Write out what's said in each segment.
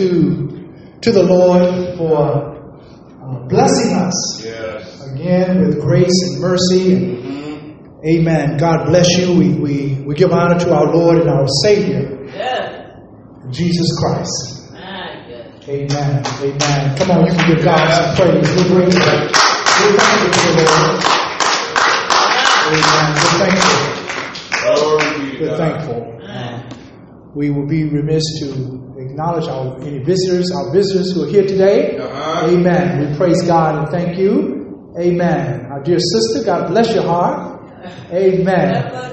to, to the Lord for uh, blessing us Yes. again with grace and mercy. And, amen. God bless you. We, we, we give honor to our Lord and our Savior, Yes. Jesus Christ. Amen. Amen. Come on, you can give God some praise. We're grateful. We're thankful to the Lord. Amen. We're thankful. We're thankful. We will be remiss to acknowledge our any visitors, our visitors who are here today. Uh-huh. Amen. We praise God and thank you. Amen. Our dear sister, God bless your heart. Amen. That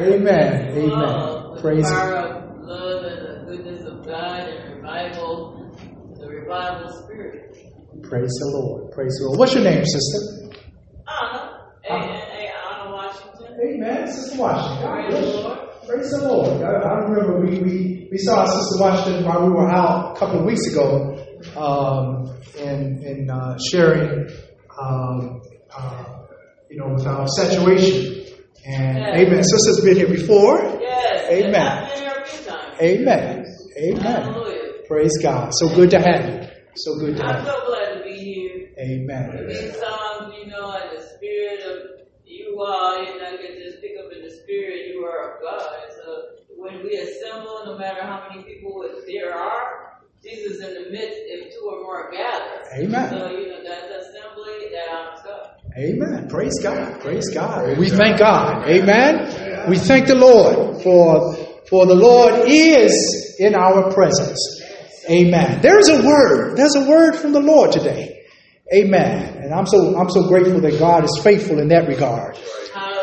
Amen. Amen. Love, the Praise power love and goodness of God and revival, the revival spirit. Praise the Lord. Praise the Lord. What's your name, sister? Anna, hey, hey, Anna Washington. Amen. Sister Washington. Praise the. Lord. Praise the Lord. I, I remember we, we, we saw Sister Washington while we were out a couple of weeks ago um, in, in uh, sharing, um, uh, you know, with our saturation. And Yes. amen. Sister's been here before. Yes. Amen. Been here a few times. Amen. Amen. Hallelujah. Praise God. So good to have you. So good to I'm have you. so glad to be here. Amen. These songs, you know, in the spirit of you you know, I can just spirit, you are of God. So when we assemble, no matter how many people there are, Jesus is in the midst if two or more gather. Amen. So, you know, that assembly, that honors God. Amen. Praise God. Praise God. We thank God. Amen. We thank the Lord for for the Lord is in our presence. Amen. There's a word. There's a word from the Lord today. Amen. And I'm so I'm so grateful that God is faithful in that regard.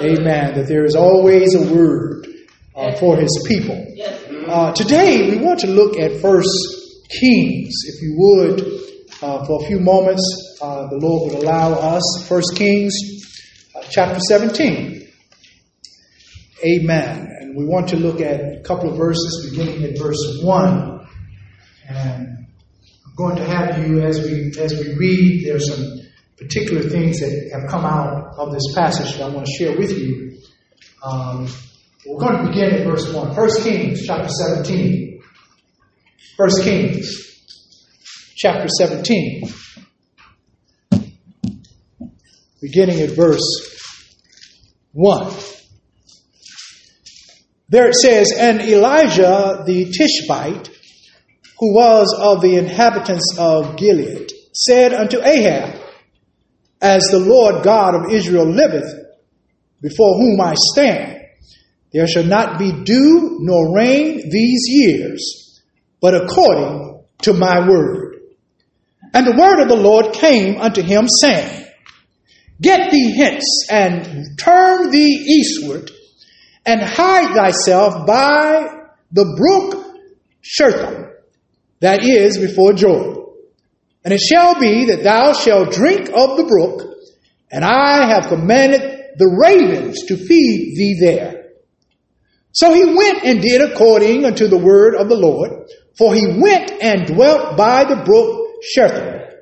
Amen. That there is always a word uh, for His people. Uh, today we want to look at First Kings, if you would, uh, for a few moments. Uh, the Lord would allow us. First Kings, uh, chapter 17. Amen. And we want to look at a couple of verses, beginning at verse one. And I'm going to have you as we as we read. There's some particular things that have come out of this passage that I want to share with you. Um, we're going to begin at verse 1. 1 Kings chapter 17. 1 Kings chapter 17. Beginning at verse 1. There it says, And Elijah the Tishbite, who was of the inhabitants of Gilead, said unto Ahab, As the Lord God of Israel liveth, before whom I stand, there shall not be dew nor rain these years, but according to my word. And the word of the Lord came unto him, saying, Get thee hence, and turn thee eastward, and hide thyself by the brook Cherith, that is before Jordan. And it shall be that thou shalt drink of the brook, and I have commanded the ravens to feed thee there. So he went and did according unto the word of the Lord, for he went and dwelt by the brook Cherith,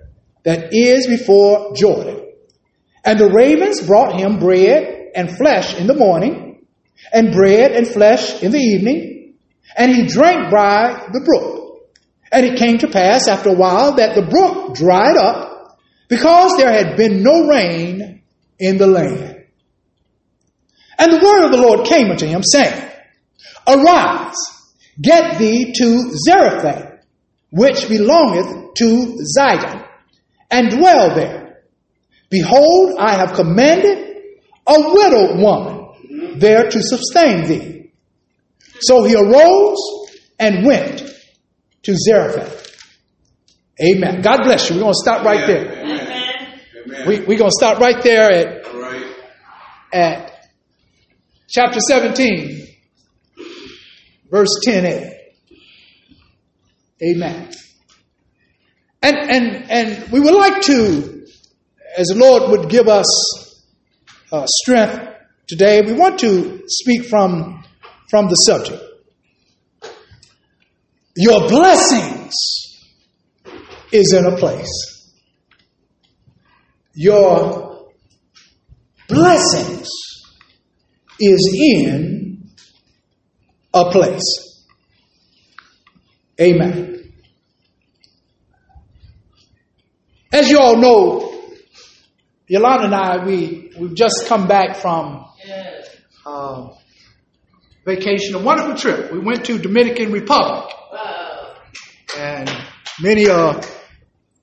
that is before Jordan. And the ravens brought him bread and flesh in the morning, and bread and flesh in the evening, and he drank by the brook. And it came to pass after a while that the brook dried up, because there had been no rain in the land. And the word of the Lord came unto him, saying, Arise, get thee to Zarephath, which belongeth to Zidon, and dwell there. Behold, I have commanded a widow woman there to sustain thee. So he arose and went to Zarephath. Amen. God bless you. We're going to stop right there. Amen. We, we're going to stop right there at, right. at chapter 17, verse 10a. Amen. And, and, and we would like to, as the Lord would give us uh, strength today, we want to speak from, from the subject. Your blessings is in a place. Your blessings is in a place. Amen. as you all know, Yolanda and I, we, we've just come back from uh, vacation, a wonderful trip. We went to Dominican Republic. And many, uh,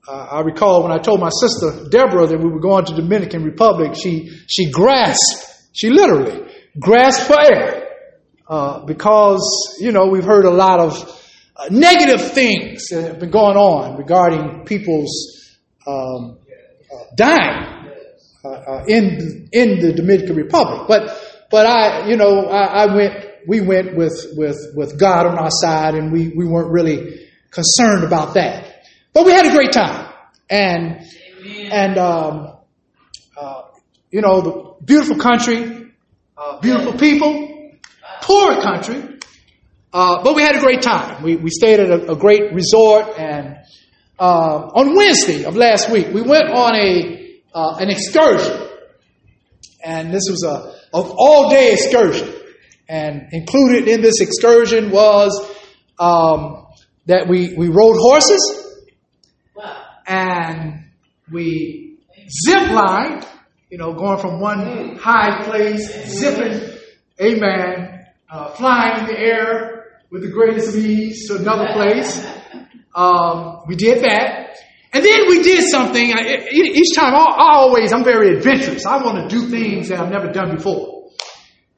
I recall when I told my sister Deborah that we were going to Dominican Republic, she, she grasped, she literally grasped for air, uh, because, you know, we've heard a lot of uh, negative things that have been going on regarding people's um, uh, dying uh, in in the Dominican Republic. But but I, you know, I, I went, we went with with with God on our side, and we we weren't really concerned about that. But we had a great time, and Amen. and um, uh, you know, the beautiful country, uh, beautiful people, poor country, uh, but we had a great time. We we stayed at a, a great resort, and uh, on Wednesday of last week, we went on a uh, an excursion, and this was a an all day excursion, and included in this excursion was um, that we we rode horses and we zip lined, you know, going from one high place, zipping, amen, uh, flying in the air with the greatest of ease to another place. Um, we did that. And then we did something. I, each time, I, I always, I'm very adventurous. I want to do things that I've never done before.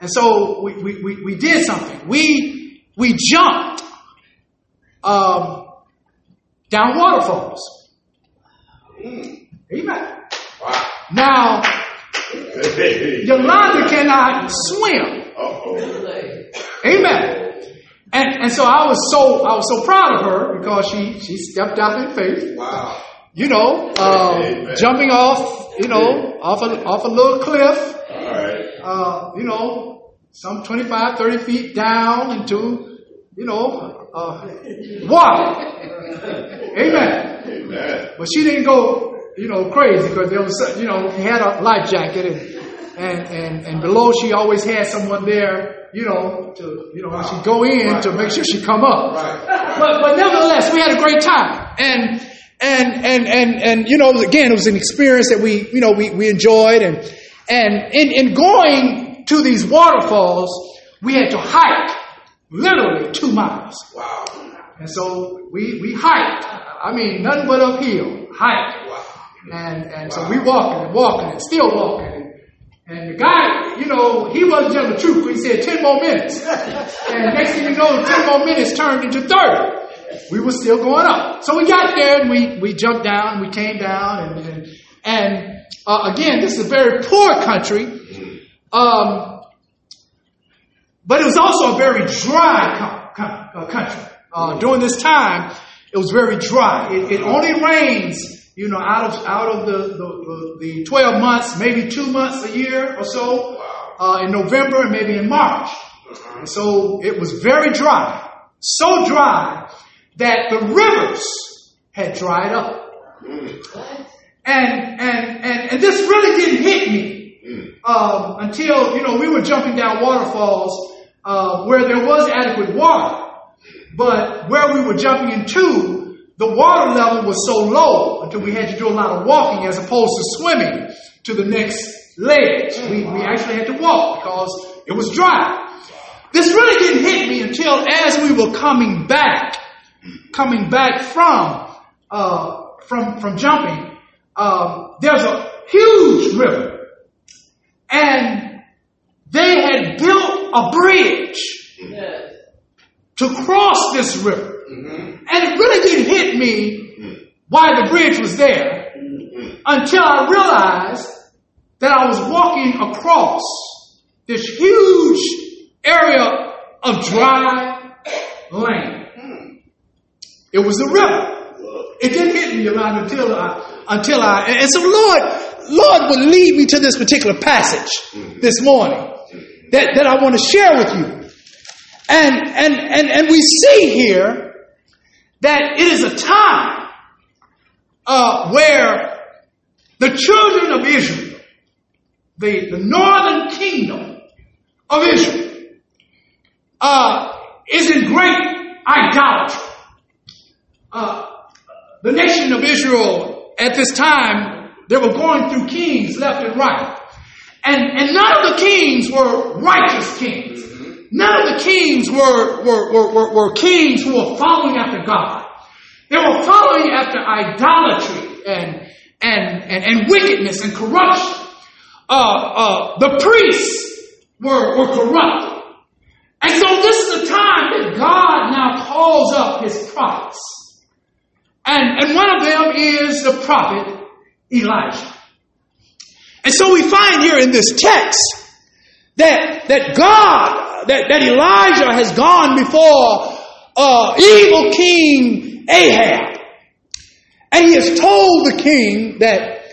And so we, we, we, did something. We, we jumped um, down waterfalls. Amen. Wow. Now. Yolanda cannot swim. Uh-oh. Amen. And, and so I was so I was so proud of her because she she stepped out in faith. Wow. You know, uh, Amen. jumping off you know off a off a little cliff. All right. Uh, you know, some 25, 30 feet down into you know uh, water. Amen. Amen. But she didn't go, you know, crazy because there was, you know, had a life jacket and, and, and, and below she always had someone there, you know, to, you know, when she go in to make sure she come up. Right. But, but nevertheless, we had a great time. And, and, and, and, and, you know, again, it was an experience that we, you know, we, we enjoyed. And, and in, in going to these waterfalls, we had to hike literally two miles. Wow. And so we, we hiked. I mean, nothing but uphill. Hike. Wow. And, and so we walking and walking and still walking. And, and the guy, you know, he wasn't telling the truth. He said 10 more minutes. And next thing you know, 10 more minutes turned into 30. We were still going up. So we got there and we, we jumped down, we came down and, and, and uh, again, this is a very poor country. Um, but it was also a very dry uh, country. Uh, during this time, it was very dry. It, it only rains, you know, out of out of the, the, the, the 12 months, maybe two months a year or so, uh, in November and maybe in March. And so it was very dry, so dry that the rivers had dried up. And and and, and this really didn't hit me um, until you know we were jumping down waterfalls uh, where there was adequate water, but where we were jumping into, the water level was so low until we had to do a lot of walking as opposed to swimming to the next ledge. We, we actually had to walk because it was dry. This really didn't hit me until as we were coming back, coming back from uh, from from jumping. Um, there's a huge river, and they had built a bridge Yes. to cross this river. Mm-hmm. And it really didn't hit me why the bridge was there mm-hmm. until I realized that I was walking across this huge area of dry land. Mm. It was a river. It didn't hit me around until I, until I, and so Lord, Lord would lead me to this particular passage this morning that, that I want to share with you. And, and, and, and we see here that it is a time uh, where the children of Israel, the, the northern kingdom of Israel, uh, is in great idolatry. Uh, the nation of Israel at this time, they were going through kings left and right. And, and none of the kings were righteous kings. None of the kings were, were, were, were, were kings who were following after God. They were following after idolatry and, and, and, and wickedness and corruption. Uh, uh, the priests were, were corrupt. And so this is the time that God now calls up his prophets. And, and one of them is the prophet Elijah. And so we find here in this text that, that God, that, that Elijah has gone before uh, evil King Ahab. And he has told the king that,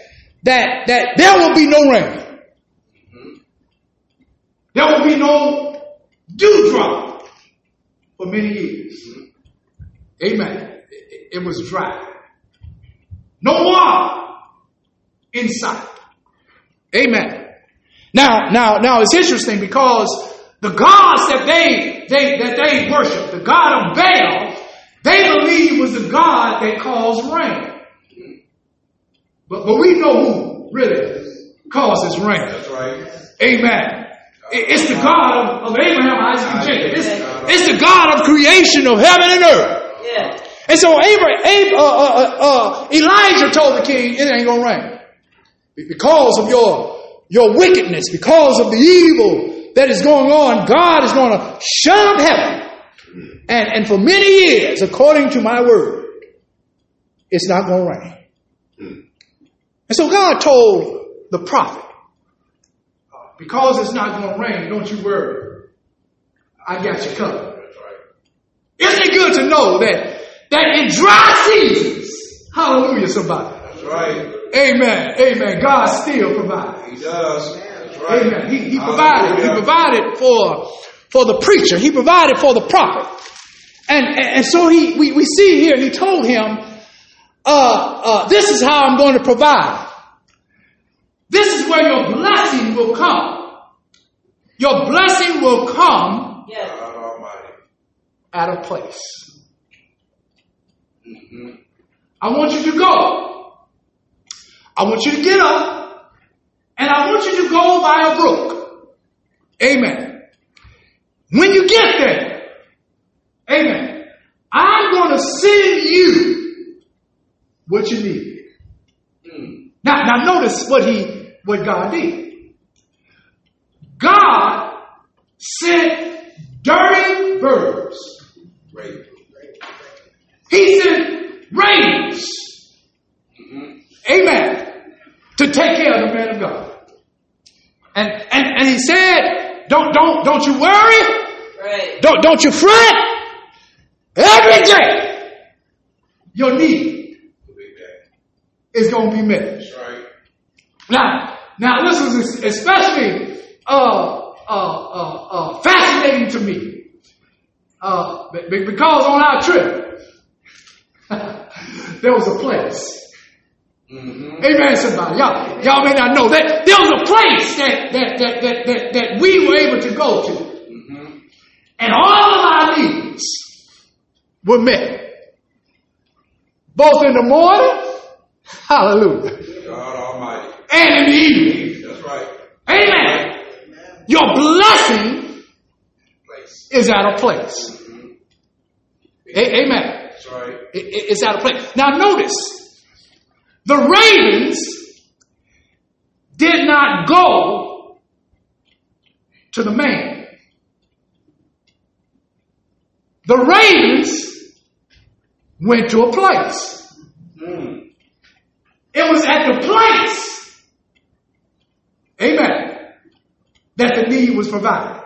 that, that there will be no rain. There will be no dewdrop for many years. Amen. It, it was dry. No water in sight. Amen. Now, now, now it's interesting because the gods that they, they that they worship, the god of Baal, they believe was the god that caused rain. But, but we know who really causes rain. That's right. Amen. It's the God of, of Abraham, Isaac, and Jacob. It's, it's the God of creation of heaven and earth. Yeah. And so Abraham, Ab- uh, uh, uh, Elijah told the king, it ain't gonna rain. Because of your, your wickedness, because of the evil that is going on, God is gonna shut up heaven. And, and for many years, according to my word, it's not gonna rain. And so God told the prophet, because it's not gonna rain, don't you worry. I got you covered. Isn't it good to know that that in dry seasons, hallelujah, somebody. That's right. Amen. Amen. God still provides. He does. That's right. Amen. He, he provided. He provided for for the preacher. He provided for the prophet. And and, and so he we, we see here, he told him, uh, uh, this is how I'm going to provide. This is where your blessing will come. Your blessing will come Yes. God Almighty. at a place. Mm-hmm. I want you to go. I want you to get up. And I want you to go by a brook. Amen. When you get there, amen, I'm going to send you what you need. Mm. Now, now notice what he, what God did. God sent dirty birds. He sent rains. Mm-hmm. Amen. To take care of the man of God. And, and, and he said, don't, don't, don't you worry. Right. Don't, don't you fret. Every day, your need The big day. is going to be met. That's right. Now, now this is especially uh, uh, uh, uh, fascinating to me uh, be- be- because on our trip there was a place. Mm-hmm. Amen, somebody. Y'all, y'all may not know that there was a place that that, that, that, that that we were able to go to, Mm-hmm. and all of our needs were met, both in the morning, hallelujah, God Almighty. and in the evening. That's right. Amen. Your blessing Place. is at a place. Mm-hmm. A- amen. That's right. It- it- it's at a place. Now notice, the ravens did not go to the man. The ravens went to a place. It was at the place, amen, that the need was provided.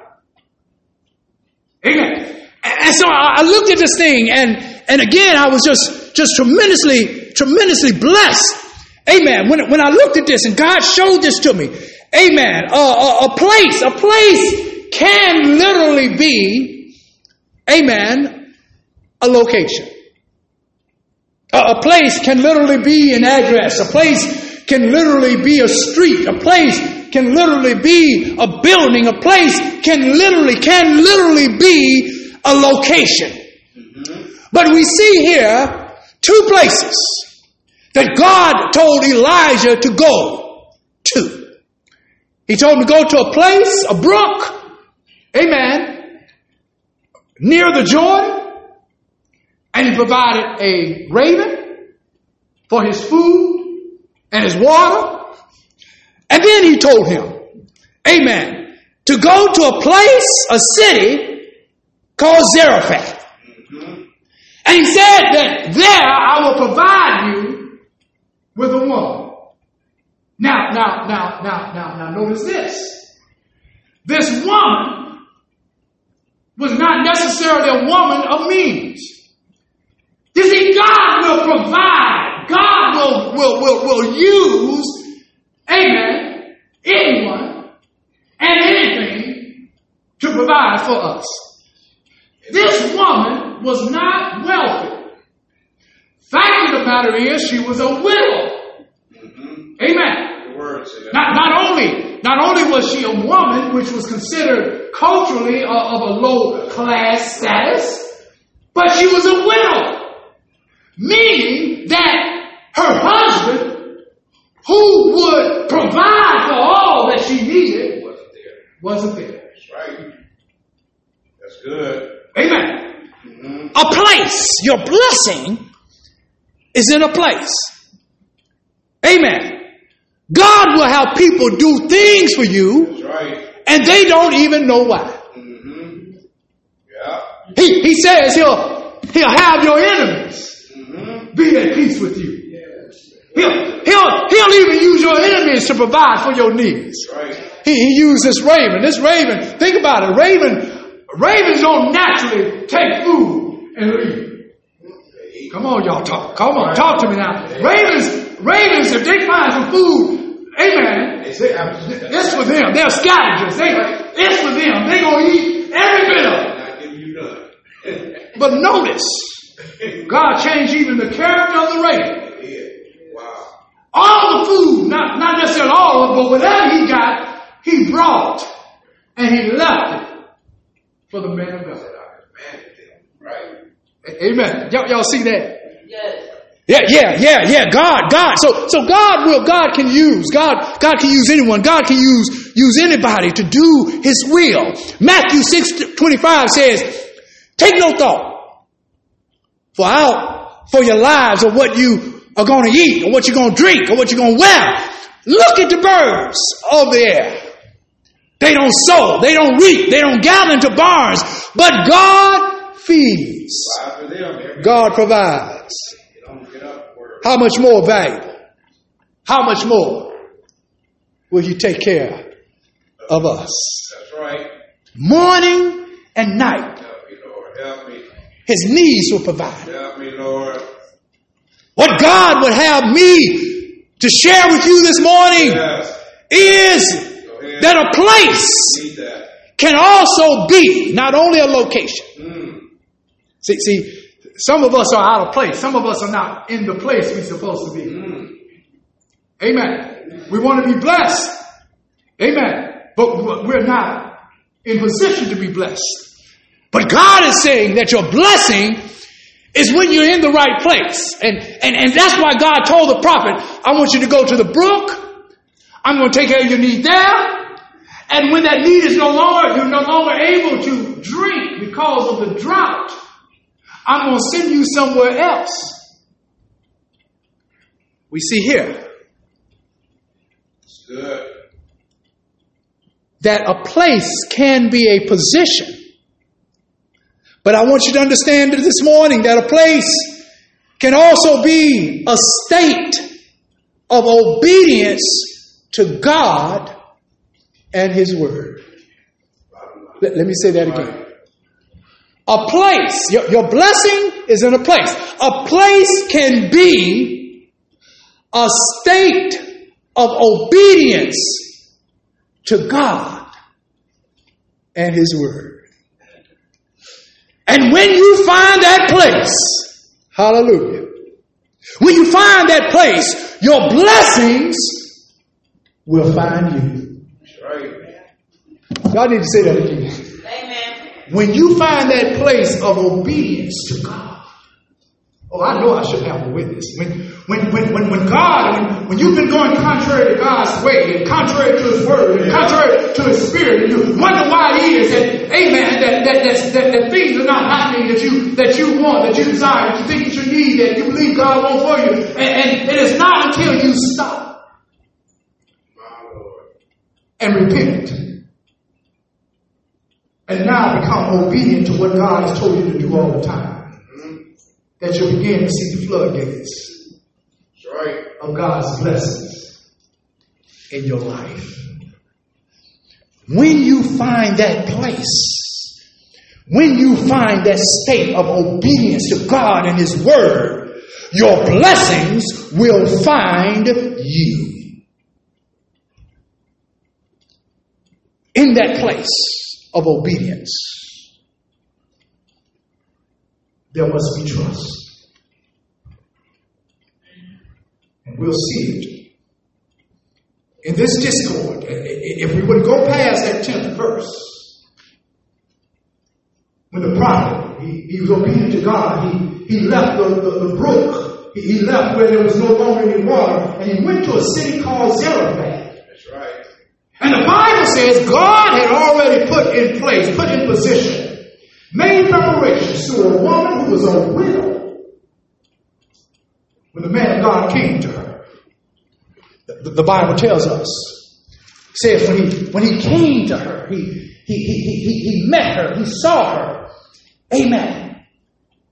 Amen. And so I looked at this thing, and and again I was just just tremendously tremendously blessed. Amen. When when I looked at this, and God showed this to me, Amen. A, a, a place, a place can literally be, Amen, a location. A, a place can literally be an address. A place can literally be a street. A place can literally be a building. A place can literally, can literally be a location. Mm-hmm. But we see here two places. That God told Elijah to go to. He told him to go to a place, a brook, amen, near the Jordan, and he provided a raven for his food and his water. And then he told him, amen, to go to a place, a city called Zarephath. And he said that there I will provide you with a woman. Now, now, now, now, now, now, notice this. This woman was not necessarily a woman of means. You see, God will provide. God will, will, will, will use, amen, anyone and anything to provide for us. This woman was not wealthy. Fact of the matter is, she was a widow. Amen. The word said. Not, not only, not only was she a woman, which was considered culturally of, of a low class status, but she was a widow. Meaning that her husband, who would provide for all that she needed, wasn't there. wasn't there. That's right. That's good. Amen. Mm-hmm. A place, your blessing is in a place. Amen. God will have people do things for you right. and they don't even know why. Mm-hmm. Yeah. He, he says he'll, he'll have your enemies Mm-hmm. be at peace with you. He'll, he'll, he'll even use your enemies to provide for your needs. Right. He, he used this raven. This raven, think about it. Raven, ravens don't naturally take food and leave. Come on, y'all talk. Come on, talk to me now. Ravens, ravens, if they find some food, amen, They it's for them. They're scavengers. They, it's for them. They're going to eat every bit of it. not giving you none. But notice, God changed even the character of the raven. Wow. All the food, not, not necessarily all of it, but whatever he got, he brought and he left it for the man of God. Right. Amen. Y'all, y'all see that? Yes. Yeah, yeah, yeah, yeah. God, God. So, so God will, God can use, God, God can use anyone. God can use, use anybody to do His will. Matthew 6, 25 says, take no thought for out, for your lives or what you are going to eat or what you're going to drink or what you're going to wear. Look at the birds of the air. They don't sow, they don't reap, they don't gather into barns, but God feeds. God provides. You. How much more valuable? How much more will He take care of us? Morning and night. His needs will provide. What God would have me to share with you this morning is that a place can also be not only a location. See, see, some of us are out of place. Some of us are not in the place we're supposed to be. Mm. Amen. We want to be blessed. Amen. But we're not in position to be blessed. But God is saying that your blessing is when you're in the right place. And, and, and that's why God told the prophet, I want you to go to the brook. I'm going to take care of your need there. And when that need is no longer, you're no longer able to drink because of the drought, I'm going to send you somewhere else. We see here that a place can be a position. But I want you to understand this morning that a place can also be a state of obedience to God and His Word. Let, let me say that again. A place, your, your blessing is in a place. A place can be a state of obedience to God and His Word. And when you find that place, hallelujah, when you find that place, your blessings will find you. God need to say that again. When you find that place of obedience to God, oh, I know I should have a witness. When, when, when, when, when God, when, when you've been going contrary to God's way and contrary to His word and contrary to His spirit, and you wonder why it is that, amen, that, that, that, that, that things are not happening that you, that you want, that you desire, that you think that you need, that you believe God wants for you. And, and it is not until you stop and repent and now become obedient to what God has told you to do all the time, mm-hmm. that you'll begin to see the floodgates right. of God's blessings in your life. When you find that place, when you find that state of obedience to God and His Word, your blessings will find you. In that place of obedience, There must be trust. And we'll see it. In this discord, if we would go past that 10th verse, when the prophet, he, he was obedient to God, he, he left the, the, the brook, he, he left where there was no longer any water, and he went to a city called Zarephath. That's right. And the Bible says God had already put in place, put in position, made preparations to a woman who was a widow when the man of God came to her. the, the Bible tells us, says when he when he came to her, he he, he, he, he met her, he saw her. Amen.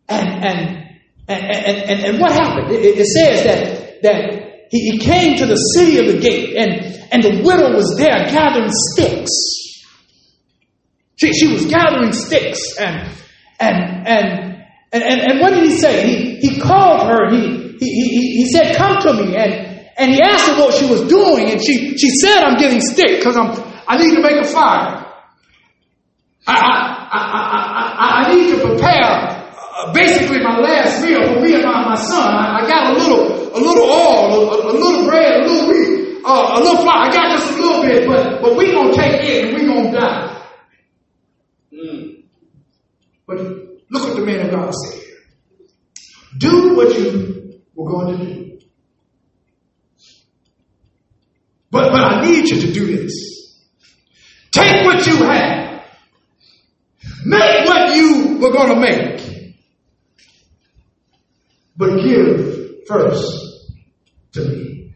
And and and and, and, and what happened? It, it says that that he, he came to the city of the gate, and and the widow was there gathering sticks. She, she was gathering sticks, and and and and, and, and what did he say? He he called her. He he he, he said, "Come to me." And and he asked her what she was doing, and she she said, "I'm getting stick because I need to make a fire. I, I, I, I, I need to prepare uh, basically my last meal for me and my, my son. I, I got a little, a little oil, a, a little bread, a little wheat, uh, a little flour. I got just a little bit, but, but we gonna take it and we gonna die. Mm. But look what the man of God said. Do what you were going to do. But, but I need you to do this. Take what you have. Make what you were going to make. But give first to me.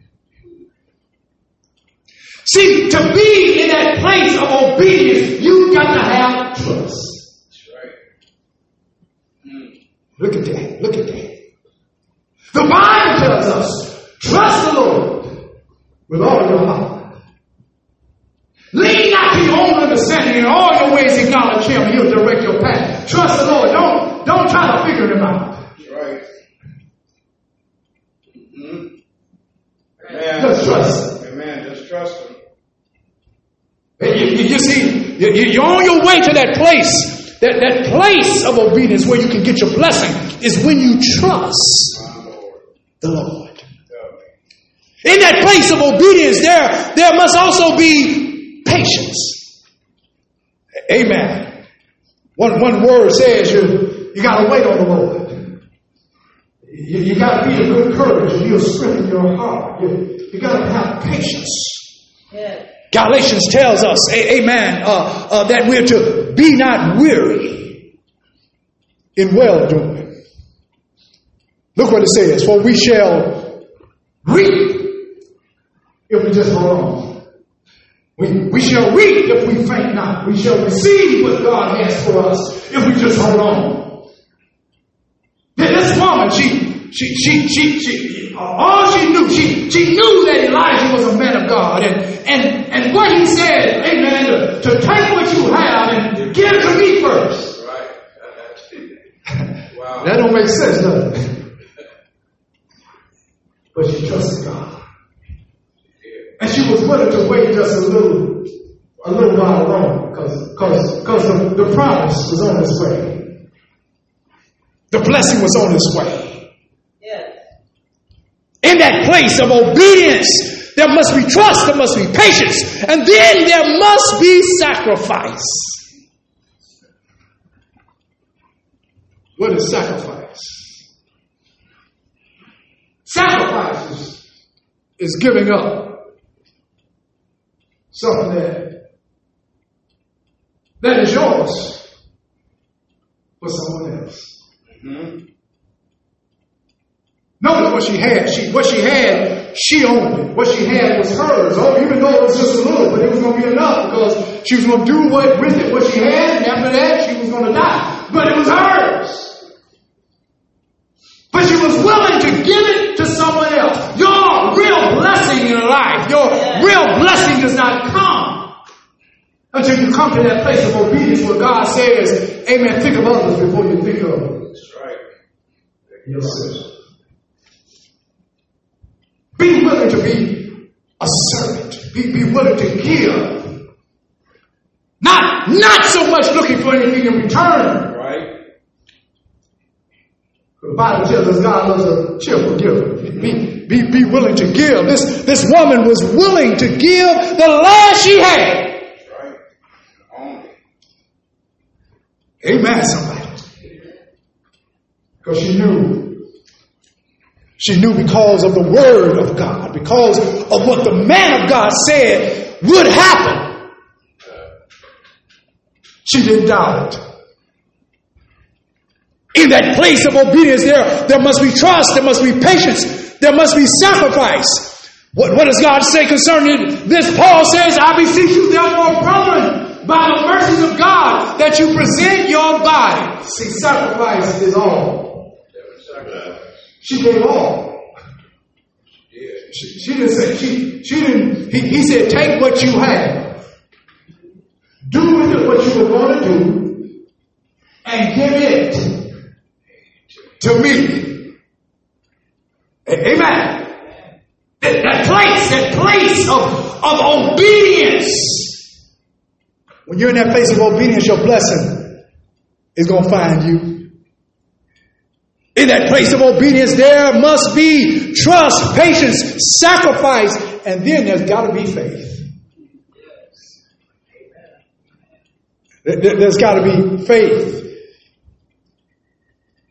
See, to be in that place of obedience, you've got to have trust. Look at that. Look at that. The Bible tells us, trust the Lord with all your heart. Lean not to your own understanding. In all your ways acknowledge him he'll direct your path. Trust the Lord. Don't, don't try to figure him out. Right. Mm-hmm. Amen. Just trust him. Amen. Just trust Him. You, you, you see, you, you- you're on your way to that place. That, that place of obedience where you can get your blessing is when you trust the Lord. In that place of obedience, there, there must also be patience. Amen. One, one word says you, you got to wait on the Lord. You, you got to be of good courage and He'll strengthen your heart. You, you got to have patience. Yes. Galatians tells us, amen, uh, uh, that we're to be not weary in well doing. Look what it says, for we shall Reap if we just hold on. We, we shall reap if we faint not. We shall receive what God has for us if we just hold on. Then this woman, she, she, she, she, all she knew, she, she knew that Elijah was a man of God. And, and, and what he said, amen, to, to take what you have and give it to me first. Right. wow. That don't make sense, does it? But she trusted God. And she was willing to wait just a little, a little while longer because because because the, the promise was on its way. the blessing was on its way. Yes. In that place of obedience, there must be trust, there must be patience, and then there must be sacrifice. What is sacrifice? Sacrifice is is giving up something that, that is yours for someone else. Mm-hmm. Notice what she had. She, what she had, she owned it. What she had was hers. Oh, even though it was just a little, but it was going to be enough because she was going to do what with it what she had, and after that she was going to die. But it was hers. But she was willing to give it to someone else. Your real blessing in life, your real blessing does not come until you come to that place of obedience where God says, Amen, think of others before you think of That's right. yourself. Be willing to be a servant. Be, be willing to give. Not, not so much looking for anything in return. Right. The Bible tells us God loves a cheerful giver. Be, be, be willing to give. This, this woman was willing to give the last she had. Amen, somebody. Because she knew. She knew because of the word of God, because of what the man of God said would happen. She didn't doubt it. In that place of obedience, there, there must be trust, there must be patience, there must be sacrifice. What, what does God say concerning this? Paul says, I beseech you, therefore, brethren, by the mercies of God, that you present your body. See, sacrifice is all. She gave all. She, she didn't say, she, she didn't, he, he said, take what you have. Do with it what you were going to do, and give it to me. Amen. That, that place, that place of, of obedience. When you're in that place of obedience, your blessing is going to find you. In that place of obedience, there must be trust, patience, sacrifice, and then there's got to be faith. There- there- There's got to be faith.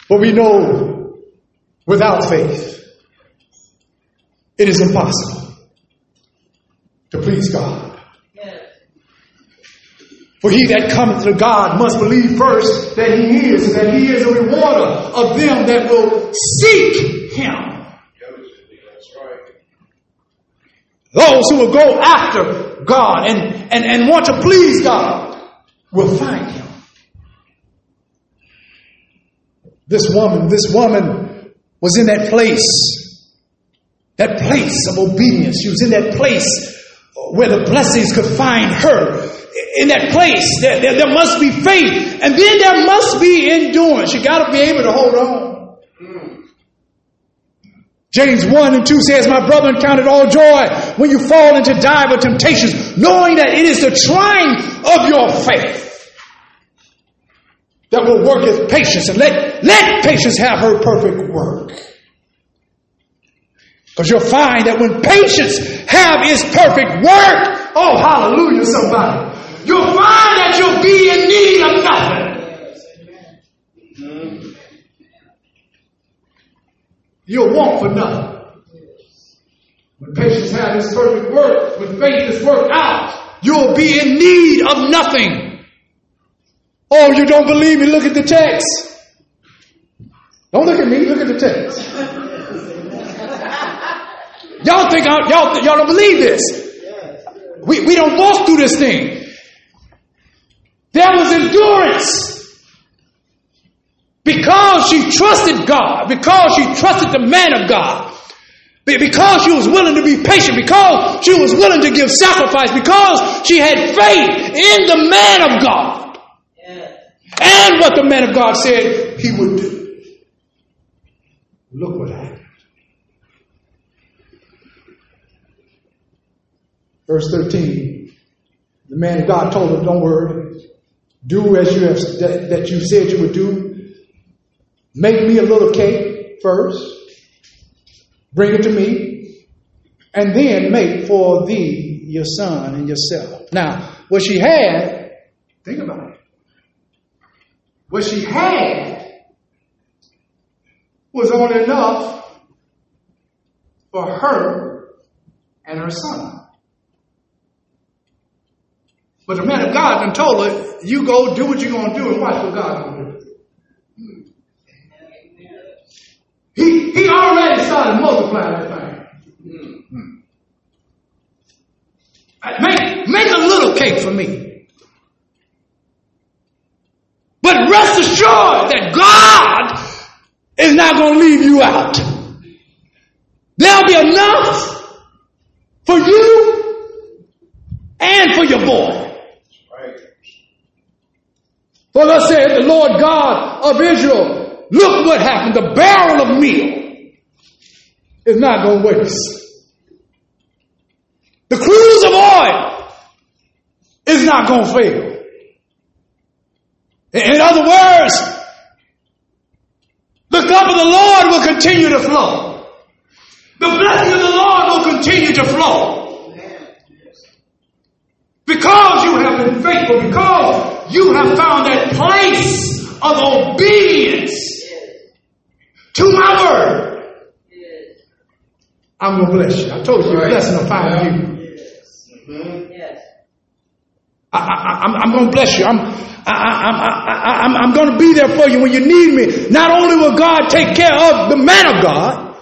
But we know without faith, it is impossible to please God. For he that cometh to God must believe first that he is, and that he is a rewarder of them that will seek him. Those who will go after God and, and, and want to please God will find him. This woman, this woman was in that place, that place of obedience. She was in that place where the blessings could find her. In that place, there, there, there must be faith, and then there must be endurance. You got to be able to hold on. James 1 and 2 says, My brother, count it all joy when you fall into divers temptations, knowing that it is the trying of your faith that will work with patience. And let, let patience have her perfect work. Because you'll find that when patience have its perfect work, oh hallelujah, somebody, you'll find that you'll be in need of nothing. You'll want for nothing. When patience have its perfect work, when faith is worked out, you'll be in need of nothing. Oh, you don't believe me? Look at the text. Don't look at me, look at the text. Y'all think I, y'all, y'all don't believe this. We, we don't walk through this thing. There was endurance. Because she trusted God, because she trusted the man of God, because she was willing to be patient, because she was willing to give sacrifice, because she had faith in the man of God and what the man of God said he would do. Look what happened. Verse 13. The man of God told her, Don't worry. Do as you have that, that you said you would do. Make me a little cake first. Bring it to me. And then make for thee your son and yourself. Now, what she had, think about it. What she had was only enough for her and her son. But the man of God then told her, you go do what you're going to do and watch what God going to do. He, he already started multiplying that thing. Uh, Make, make a little cake for me. But rest assured that God is not going to leave you out. There'll be enough for you and for your boy. For thus said the Lord God of Israel, look what happened. The barrel of meal is not going to waste. The cruse of oil is not going to fail. In other words, the cup of the Lord will continue to flow. The blessing of the Lord will continue to flow. Because you have been faithful, because you have found that place of obedience to my word, I'm going to bless you. I told you, a blessing will find you. Yes. I, I, I'm, I'm going to bless you. I'm, I, I, I, I, I'm, I'm going to be there for you when you need me. Not only will God take care of the man of God.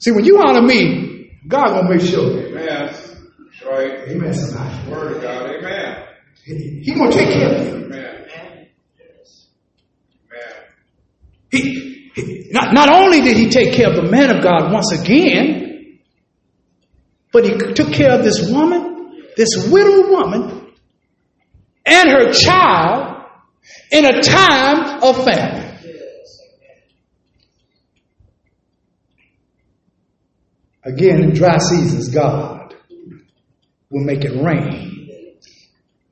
See, when you honor me, God going to make sure. Amen. That's right. Amen, somebody. Word of God. Amen. He, to take care of you. He, he, not, not only did he take care of the man of God once again, but he took care of this woman, this widow woman, and her child in a time of famine. Again, in dry seasons, God will make it rain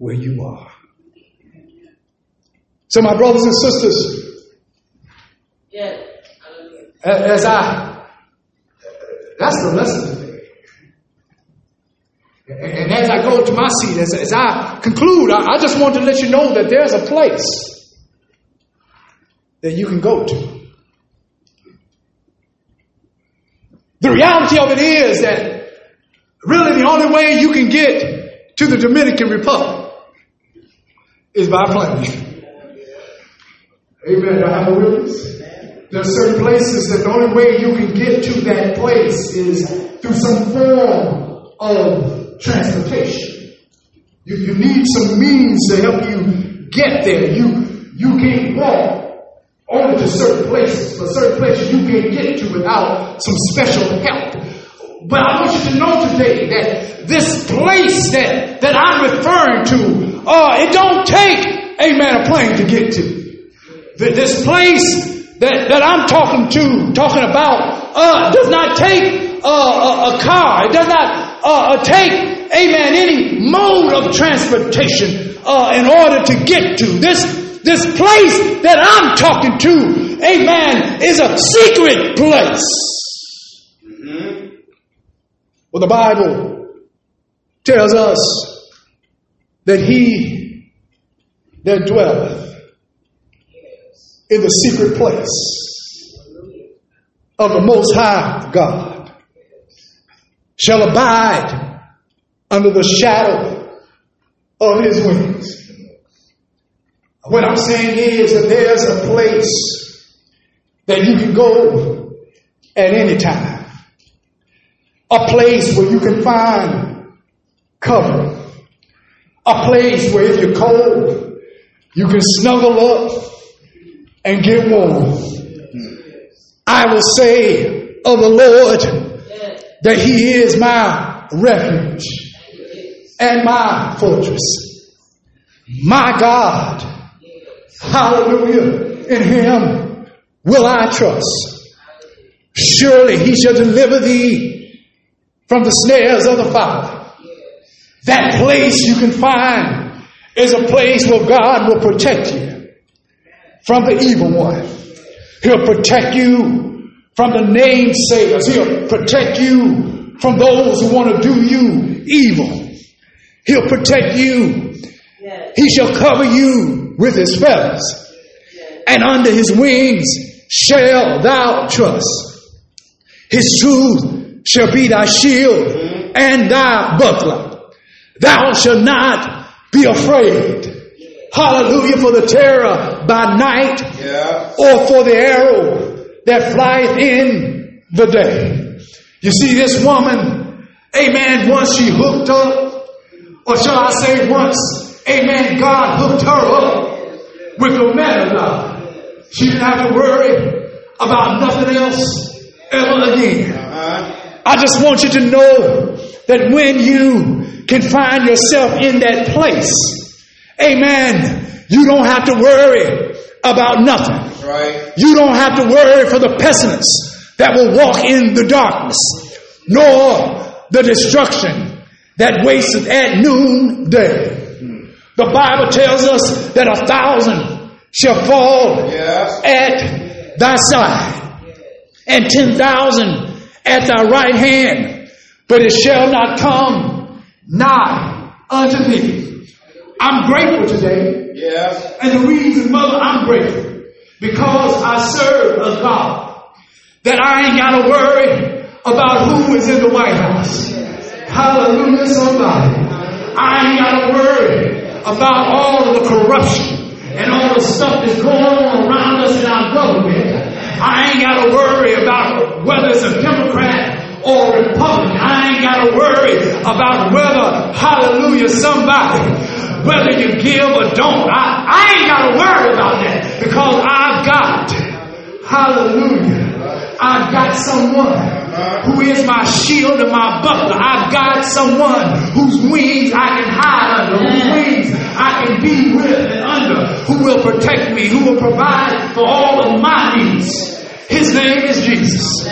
where you are. So, my brothers and sisters, Yes. As I, that's the lesson and as I go to my seat, as, as I conclude, I, I just want to let you know that there's a place that you can go to. The reality of it is that really the only way you can get to the Dominican Republic is by plane. Amen. I have a witness? There are certain places that the only way you can get to that place is through some form of transportation. You, you need some means to help you get there. You you can't walk only to certain places, but certain places you can't get to without some special help. But I want you to know today that this place that, that I'm referring to, uh, it don't take, amen, a plane to get to. This place that, that I'm talking to, talking about, uh, does not take uh, a, a car. It does not uh, uh, take, amen, any mode of transportation uh, in order to get to. This, this place that I'm talking to, amen, is a secret place. Well, the Bible tells us that he that dwelleth in the secret place of the Most High God shall abide under the shadow of his wings. What I'm saying is that there's a place that you can go at any time. A place where you can find cover. A place where if you're cold, you can snuggle up and get warm. I will say of the Lord that He is my refuge and my fortress. My God, hallelujah, in Him will I trust. Surely He shall deliver thee from the snares of the fowler. That place you can find is a place where God will protect you from the evil one. He'll protect you from the namesayers. He'll protect you from those who want to do you evil. He'll protect you. He shall cover you with his feathers, and under his wings shall thou trust. His truth shall be thy shield mm-hmm. and thy buckler. Thou shalt not be afraid. Hallelujah for the terror by night Yeah. or for the arrow that flieth in the day. You see, this woman, amen, once she hooked up, or shall I say once, amen, God hooked her up with the man of God. She didn't have to worry about nothing else ever again. Uh-huh. I just want you to know that when you can find yourself in that place, amen, you don't have to worry about nothing. Right. You don't have to worry for the pestilence that will walk in the darkness, nor the destruction that wasteth at noonday. Hmm. The Bible tells us that a thousand shall fall Yes. at thy side, and ten thousand at thy right hand, but it shall not come nigh unto thee. I'm grateful today Yes. and the reason, mother, I'm grateful because I serve a God that I ain't got to worry about who is in the White House. Hallelujah, somebody. I ain't got to worry about all of the corruption and all the stuff that's going on around us in our government. I ain't got to worry about whether it's a Democrat or Republican. I ain't got to worry about whether, hallelujah, somebody, whether you give or don't. I, I ain't got to worry about that because I've got, hallelujah, I've got someone who is my shield and my buckler. I've got someone whose wings I can hide under, whose wings I can be with and under, who will protect me, who will provide for all of my needs. His name is Jesus.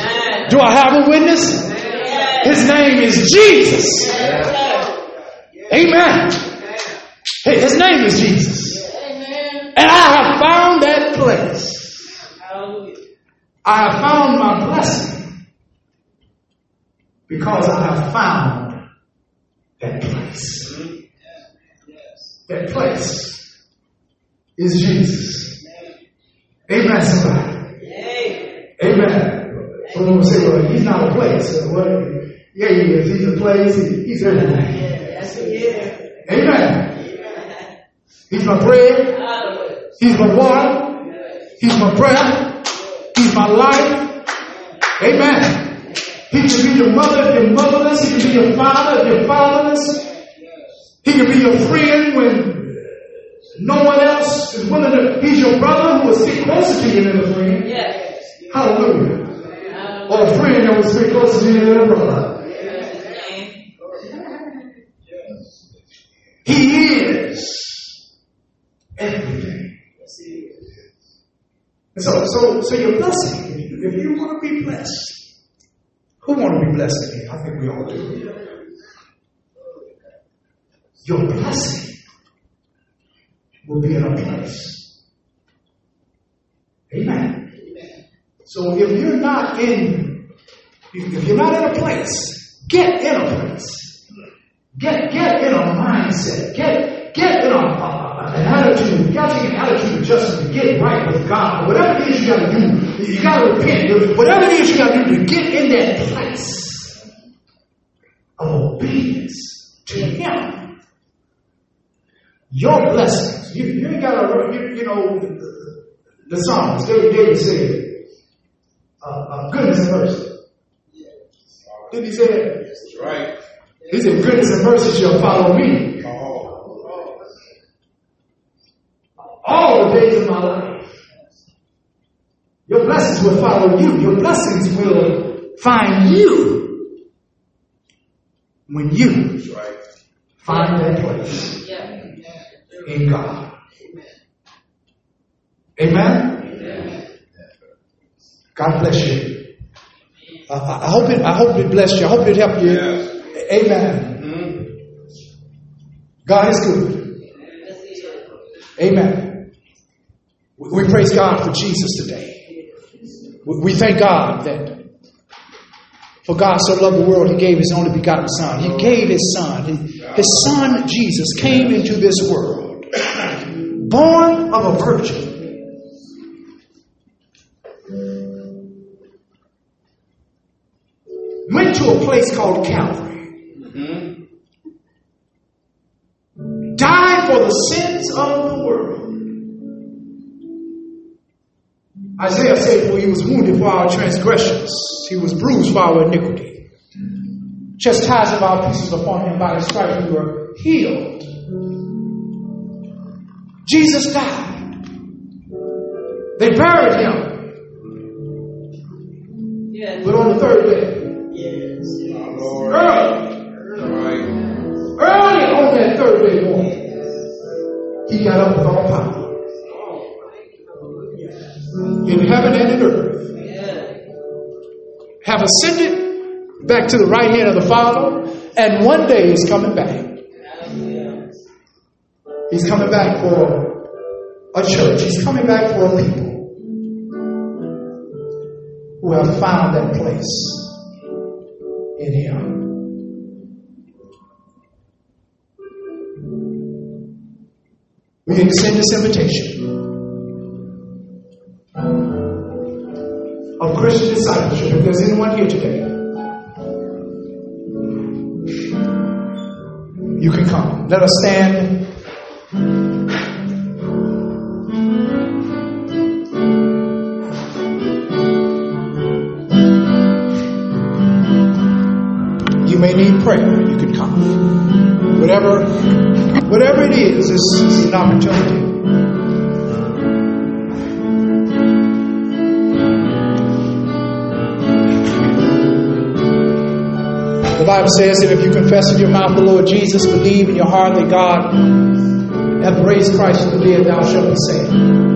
Do I have a witness? His name is Jesus. Amen. Hey, his name is Jesus. And I have found that place. I have found my blessing because I have found that place. That place is Jesus. Amen, somebody. Amen. Someone will say, well, he's not a place. Well, yeah, he is. He's a place. He- He's everything. Amen. He's my bread. He's my water. He's my breath. He's my life. Amen. He can be your mother if you're motherless. He can be your father if you're fatherless. He can be your friend when no one else is willing to. He's your brother who will stick closer to you than a friend. Hallelujah. Or a friend that will stick closer to brother. He is everything. And so, so, so your blessing, if you, if you want to be blessed, who want to be blessed here? I think we all do. Your blessing will be in a place. Amen. So if you're not in, if you're not in a place, get in a place. Get get in a mindset. Get get in a, an attitude. You gotta take an attitude adjustment to get right with God. Whatever it is you gotta do, you gotta repent. Whatever it is you gotta do to get in that place of obedience to Him. Your blessings. You, you ain't gotta, you, you know, the, the Psalms, David, David said, uh, uh, goodness and mercy. Did he say that? That's right. He said, goodness and mercy shall follow me all the days of my life. Your blessings will follow you. Your blessings will find you when you find that place in God. Amen. Amen? God bless you. I, I I hope it, I hope it blessed you. I hope it helped you. Amen. Mhm. God is good. Amen. We we praise God for Jesus today. We we thank God that for God so loved the world, He gave His only begotten Son. He gave His Son. He- His Son, Jesus, came into this world, born of a virgin. Went to a place called Calvary, Mm-hmm. died for the sins of the world. Isaiah said, For he was wounded for our transgressions, he was bruised for our iniquity. Chastisement of our peace was upon him, by his stripes we were healed. Jesus died. They buried him, Yes. but on the third day, Lord. early, early on that third day morning, he got up with all power in heaven and in earth. Have ascended back to the right hand of the Father, and one day he's coming back. He's coming back for a church. He's coming back for a people who have found that place in Him. We extend this invitation of Christian discipleship. If there's anyone here today, you can come. Let us stand. You can come. Whatever, whatever it is, is an opportunity. The Bible says that if you confess in your mouth the Lord Jesus, believe in your heart that God hath raised Christ from the dead, thou shalt be saved.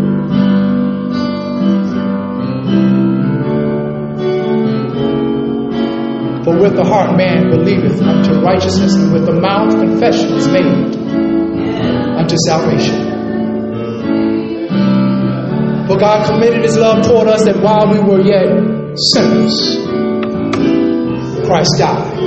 For with the heart man believeth unto righteousness, and with the mouth confession is made unto salvation. For God committed his love toward us that while we were yet sinners, Christ died.